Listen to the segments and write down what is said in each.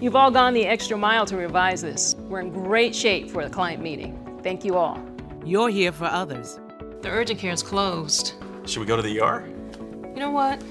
You've all gone the extra mile to revise this. We're in great shape for the client meeting. Thank you all. You're here for others. The urgent care is closed. Should we go to the ER? You know what?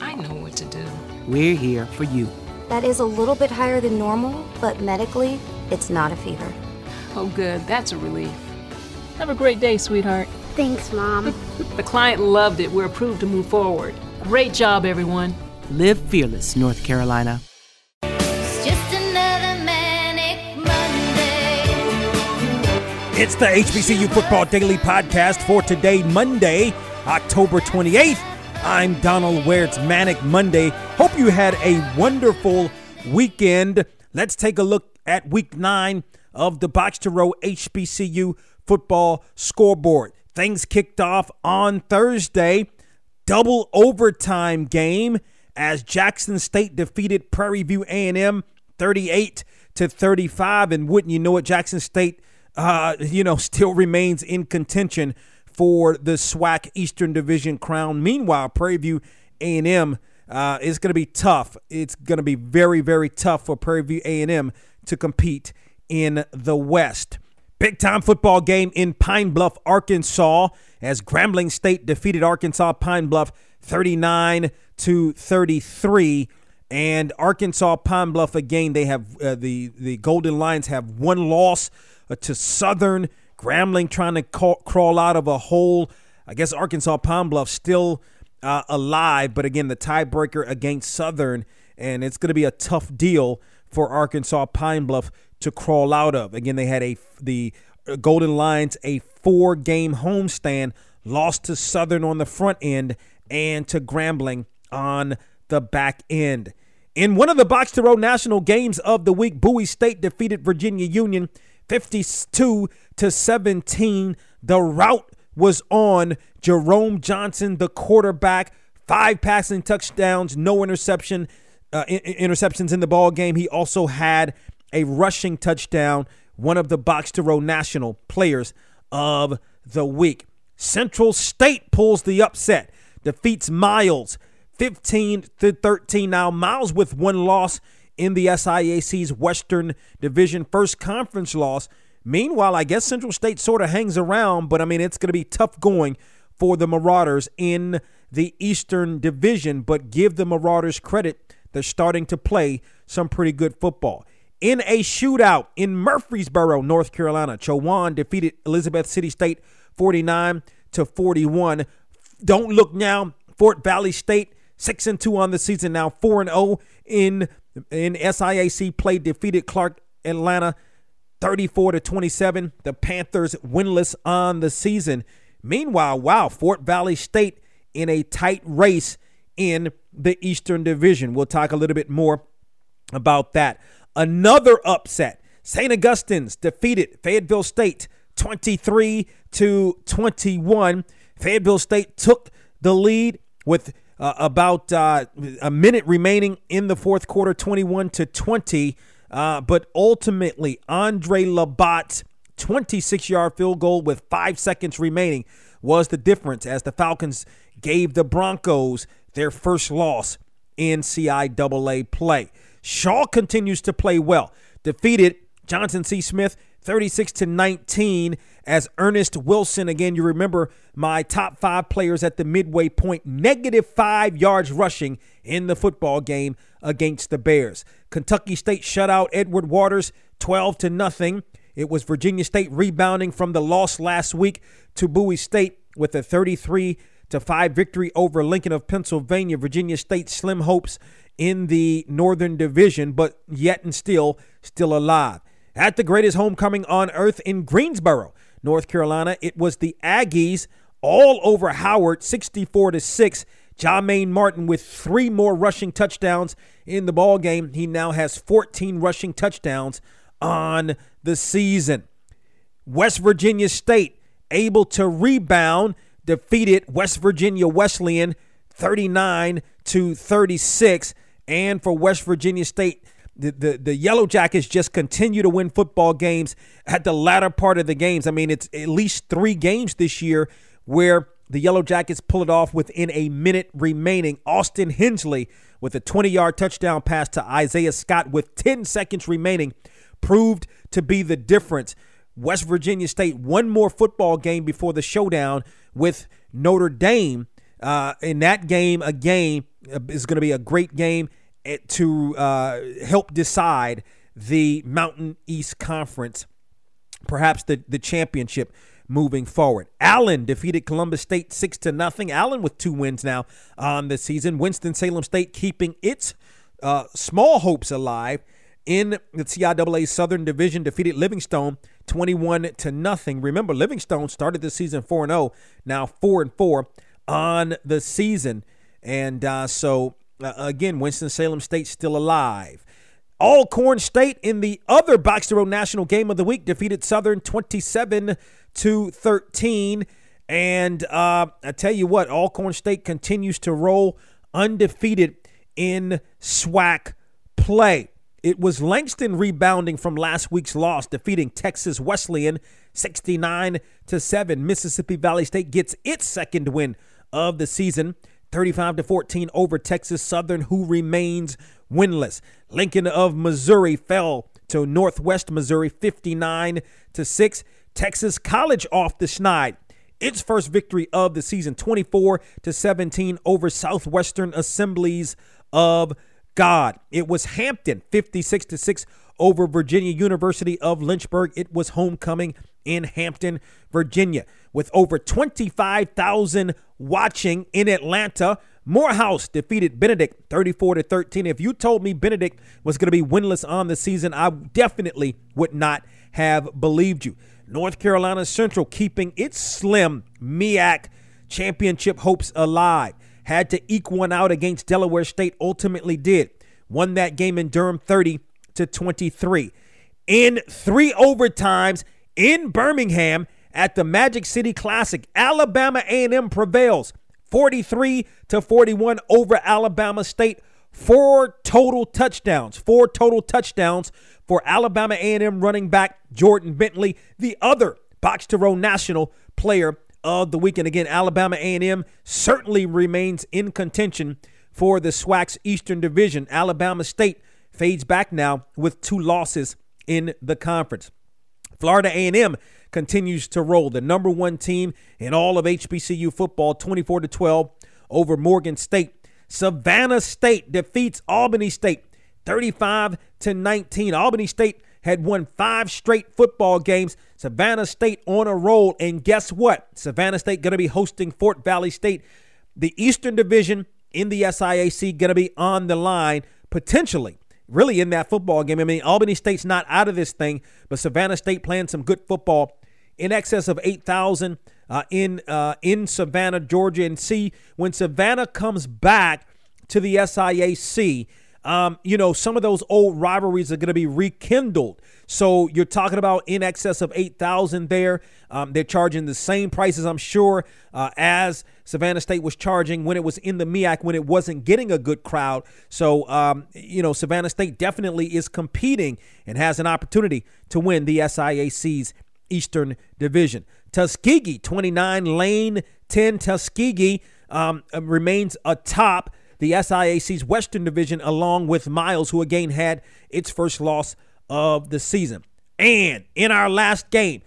I know what to do. We're here for you. That is a little bit higher than normal, but medically, it's not a fever. Oh, good. That's a relief. Have a great day, sweetheart. Thanks, Mom. The client loved it. We're approved to move forward. Great job, everyone. Live fearless, North Carolina. It's the HBCU Football Daily Podcast for today, Monday, October 28th. I'm Donald Ware. It's Manic Monday. Hope you had a wonderful weekend. Let's take a look at week nine of the Box to Row HBCU football scoreboard. Things kicked off on Thursday. Double overtime game as Jackson State defeated Prairie View A&M 38 to 35 and wouldn't you know it Jackson State uh, you know, still remains in contention for the SWAC Eastern Division crown. Meanwhile, Prairie View A&M uh, is going to be tough. It's going to be very, very tough for Prairie View A&M to compete in the West. Big time football game in Pine Bluff, Arkansas, as Grambling State defeated Arkansas Pine Bluff 39 to 33. And Arkansas Pine Bluff again, they have uh, the the Golden Lions have one loss to Southern. Grambling trying to call, crawl out of a hole. I guess Arkansas Pine Bluff still uh, alive, but again, the tiebreaker against Southern, and it's going to be a tough deal for Arkansas Pine Bluff to crawl out of. Again, they had a the uh, Golden Lions a four-game homestand, lost to Southern on the front end and to Grambling on the back end. In one of the Box to Row National Games of the week, Bowie State defeated Virginia Union 52 to 17. The route was on Jerome Johnson, the quarterback. Five passing touchdowns, no interception, uh, interceptions in the ball game. He also had a rushing touchdown. One of the box to row national players of the week. Central State pulls the upset, defeats Miles 15 to 13. Now Miles with one loss in the SIAC's Western Division first conference loss. Meanwhile, I guess Central State sort of hangs around, but I mean, it's going to be tough going for the Marauders in the Eastern Division. But give the Marauders credit, they're starting to play some pretty good football. In a shootout in Murfreesboro, North Carolina, Chowan defeated Elizabeth City State 49 to 41. Don't look now, Fort Valley State 6 and 2 on the season now, 4 and 0 in in SIAC play defeated Clark Atlanta 34 to 27. The Panthers winless on the season. Meanwhile, wow, Fort Valley State in a tight race in the Eastern Division. We'll talk a little bit more about that. Another upset. St. Augustine's defeated Fayetteville State 23 to 21. Fayetteville State took the lead with uh, about uh, a minute remaining in the fourth quarter, 21 to 20. Uh, but ultimately, Andre Labat's 26 yard field goal with five seconds remaining was the difference as the Falcons gave the Broncos their first loss in CIAA play. Shaw continues to play well, defeated Johnson C. Smith 36 to 19 as Ernest Wilson. Again, you remember my top five players at the midway point, negative five yards rushing in the football game against the Bears. Kentucky State shut out Edward Waters 12 to nothing. It was Virginia State rebounding from the loss last week to Bowie State with a 33 to 5 victory over Lincoln of Pennsylvania. Virginia State slim hopes in the Northern Division, but yet and still still alive at the greatest homecoming on earth in Greensboro, North Carolina. It was the Aggies all over Howard, 64 to 6. Jah-Maine Martin with three more rushing touchdowns in the ball game. He now has 14 rushing touchdowns on the season. West Virginia State able to rebound, defeated West Virginia Wesleyan 39 to 36. And for West Virginia State, the, the, the Yellow Jackets just continue to win football games at the latter part of the games. I mean, it's at least three games this year where the Yellow Jackets pull it off within a minute remaining. Austin Hensley with a 20 yard touchdown pass to Isaiah Scott with 10 seconds remaining proved to be the difference. West Virginia State, one more football game before the showdown with Notre Dame. Uh, in that game, again, uh, is going to be a great game to uh, help decide the Mountain East Conference, perhaps the, the championship moving forward. Allen defeated Columbus State six to nothing. Allen with two wins now on the season. Winston Salem State keeping its uh, small hopes alive in the CIAA Southern Division. Defeated Livingstone 21 to nothing. Remember, Livingstone started the season 4 and 0, now 4 and 4 on the season. And uh, so, uh, again, Winston-Salem State still alive. Alcorn State in the other Box to Row National Game of the Week defeated Southern 27 to 13. And uh, I tell you what, Alcorn State continues to roll undefeated in SWAC play. It was Langston rebounding from last week's loss, defeating Texas Wesleyan 69 to 7. Mississippi Valley State gets its second win of the season, 35 to 14 over Texas Southern, who remains winless. Lincoln of Missouri fell to Northwest Missouri 59 to 6. Texas College off the schneid. Its first victory of the season 24 to 17 over Southwestern Assemblies of God. It was Hampton 56 to 6 over Virginia University of Lynchburg. It was homecoming in Hampton, Virginia. With over 25,000 watching in Atlanta, Morehouse defeated Benedict 34 to 13. If you told me Benedict was going to be winless on the season, I definitely would not have believed you. North Carolina Central keeping its slim MEAC championship hopes alive. Had to eke one out against Delaware State, ultimately did. Won that game in Durham 30 to 23. In three overtimes in Birmingham at the Magic City Classic, Alabama A&M prevails 43 to 41 over Alabama State. Four total touchdowns, four total touchdowns for Alabama A&M running back Jordan Bentley, the other Box to Row National Player of the Weekend. Again, Alabama A&M certainly remains in contention for the SWAC's Eastern Division. Alabama State fades back now with two losses in the conference. Florida A&M continues to roll, the number one team in all of HBCU football, 24 to 12 over Morgan State. Savannah State defeats Albany State 35 to 19. Albany State had won five straight football games. Savannah State on a roll. And guess what? Savannah State going to be hosting Fort Valley State. The Eastern Division in the SIAC going to be on the line potentially. Really, in that football game. I mean, Albany State's not out of this thing, but Savannah State playing some good football in excess of 8,000 uh, in uh, in Savannah, Georgia. And see, when Savannah comes back to the SIAC, um, you know, some of those old rivalries are going to be rekindled. So you're talking about in excess of 8,000 there. Um, they're charging the same prices, I'm sure, uh, as Savannah State was charging when it was in the MEAC, when it wasn't getting a good crowd. So, um, you know, Savannah State definitely is competing and has an opportunity to win the SIAC's Eastern Division. Tuskegee, 29, Lane 10. Tuskegee um, remains atop the SIAC's Western Division, along with Miles, who again had its first loss of the season. And in our last game,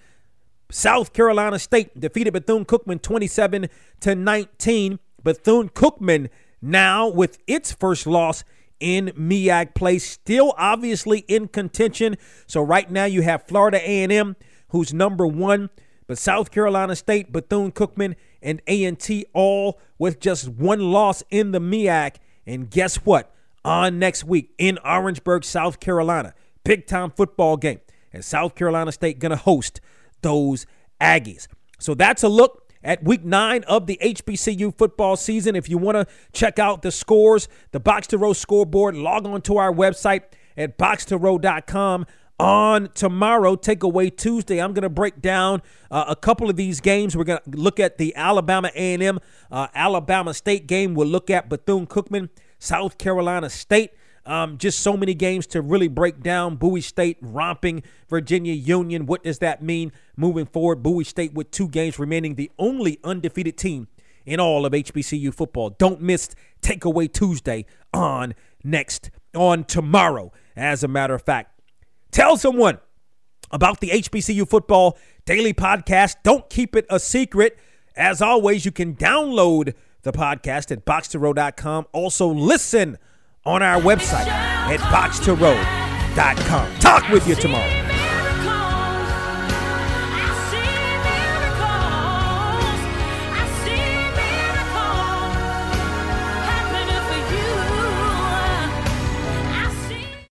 South Carolina State defeated Bethune Cookman 27 to 19. Bethune Cookman now with its first loss in MEAC play, still obviously in contention. So right now you have Florida A&M, who's number one, but South Carolina State, Bethune Cookman, and A&T all with just one loss in the MEAC. And guess what? On next week in Orangeburg, South Carolina, big time football game. And South Carolina State going to host those Aggies. So that's a look at week nine of the HBCU football season. If you want to check out the scores, the Box to Row scoreboard, log on to our website at boxtorow.com on tomorrow, Takeaway Tuesday, I'm going to break down uh, a couple of these games. We're going to look at the Alabama A&M, uh, Alabama State game. We'll look at Bethune-Cookman, South Carolina State. Um, just so many games to really break down. Bowie State romping Virginia Union. What does that mean moving forward? Bowie State with two games remaining, the only undefeated team in all of HBCU football. Don't miss Takeaway Tuesday on next, on tomorrow, as a matter of fact. Tell someone about the HBCU Football Daily Podcast. Don't keep it a secret. As always, you can download the podcast at boxtorow.com. Also, listen on our website at boxtorow.com. Talk with you tomorrow.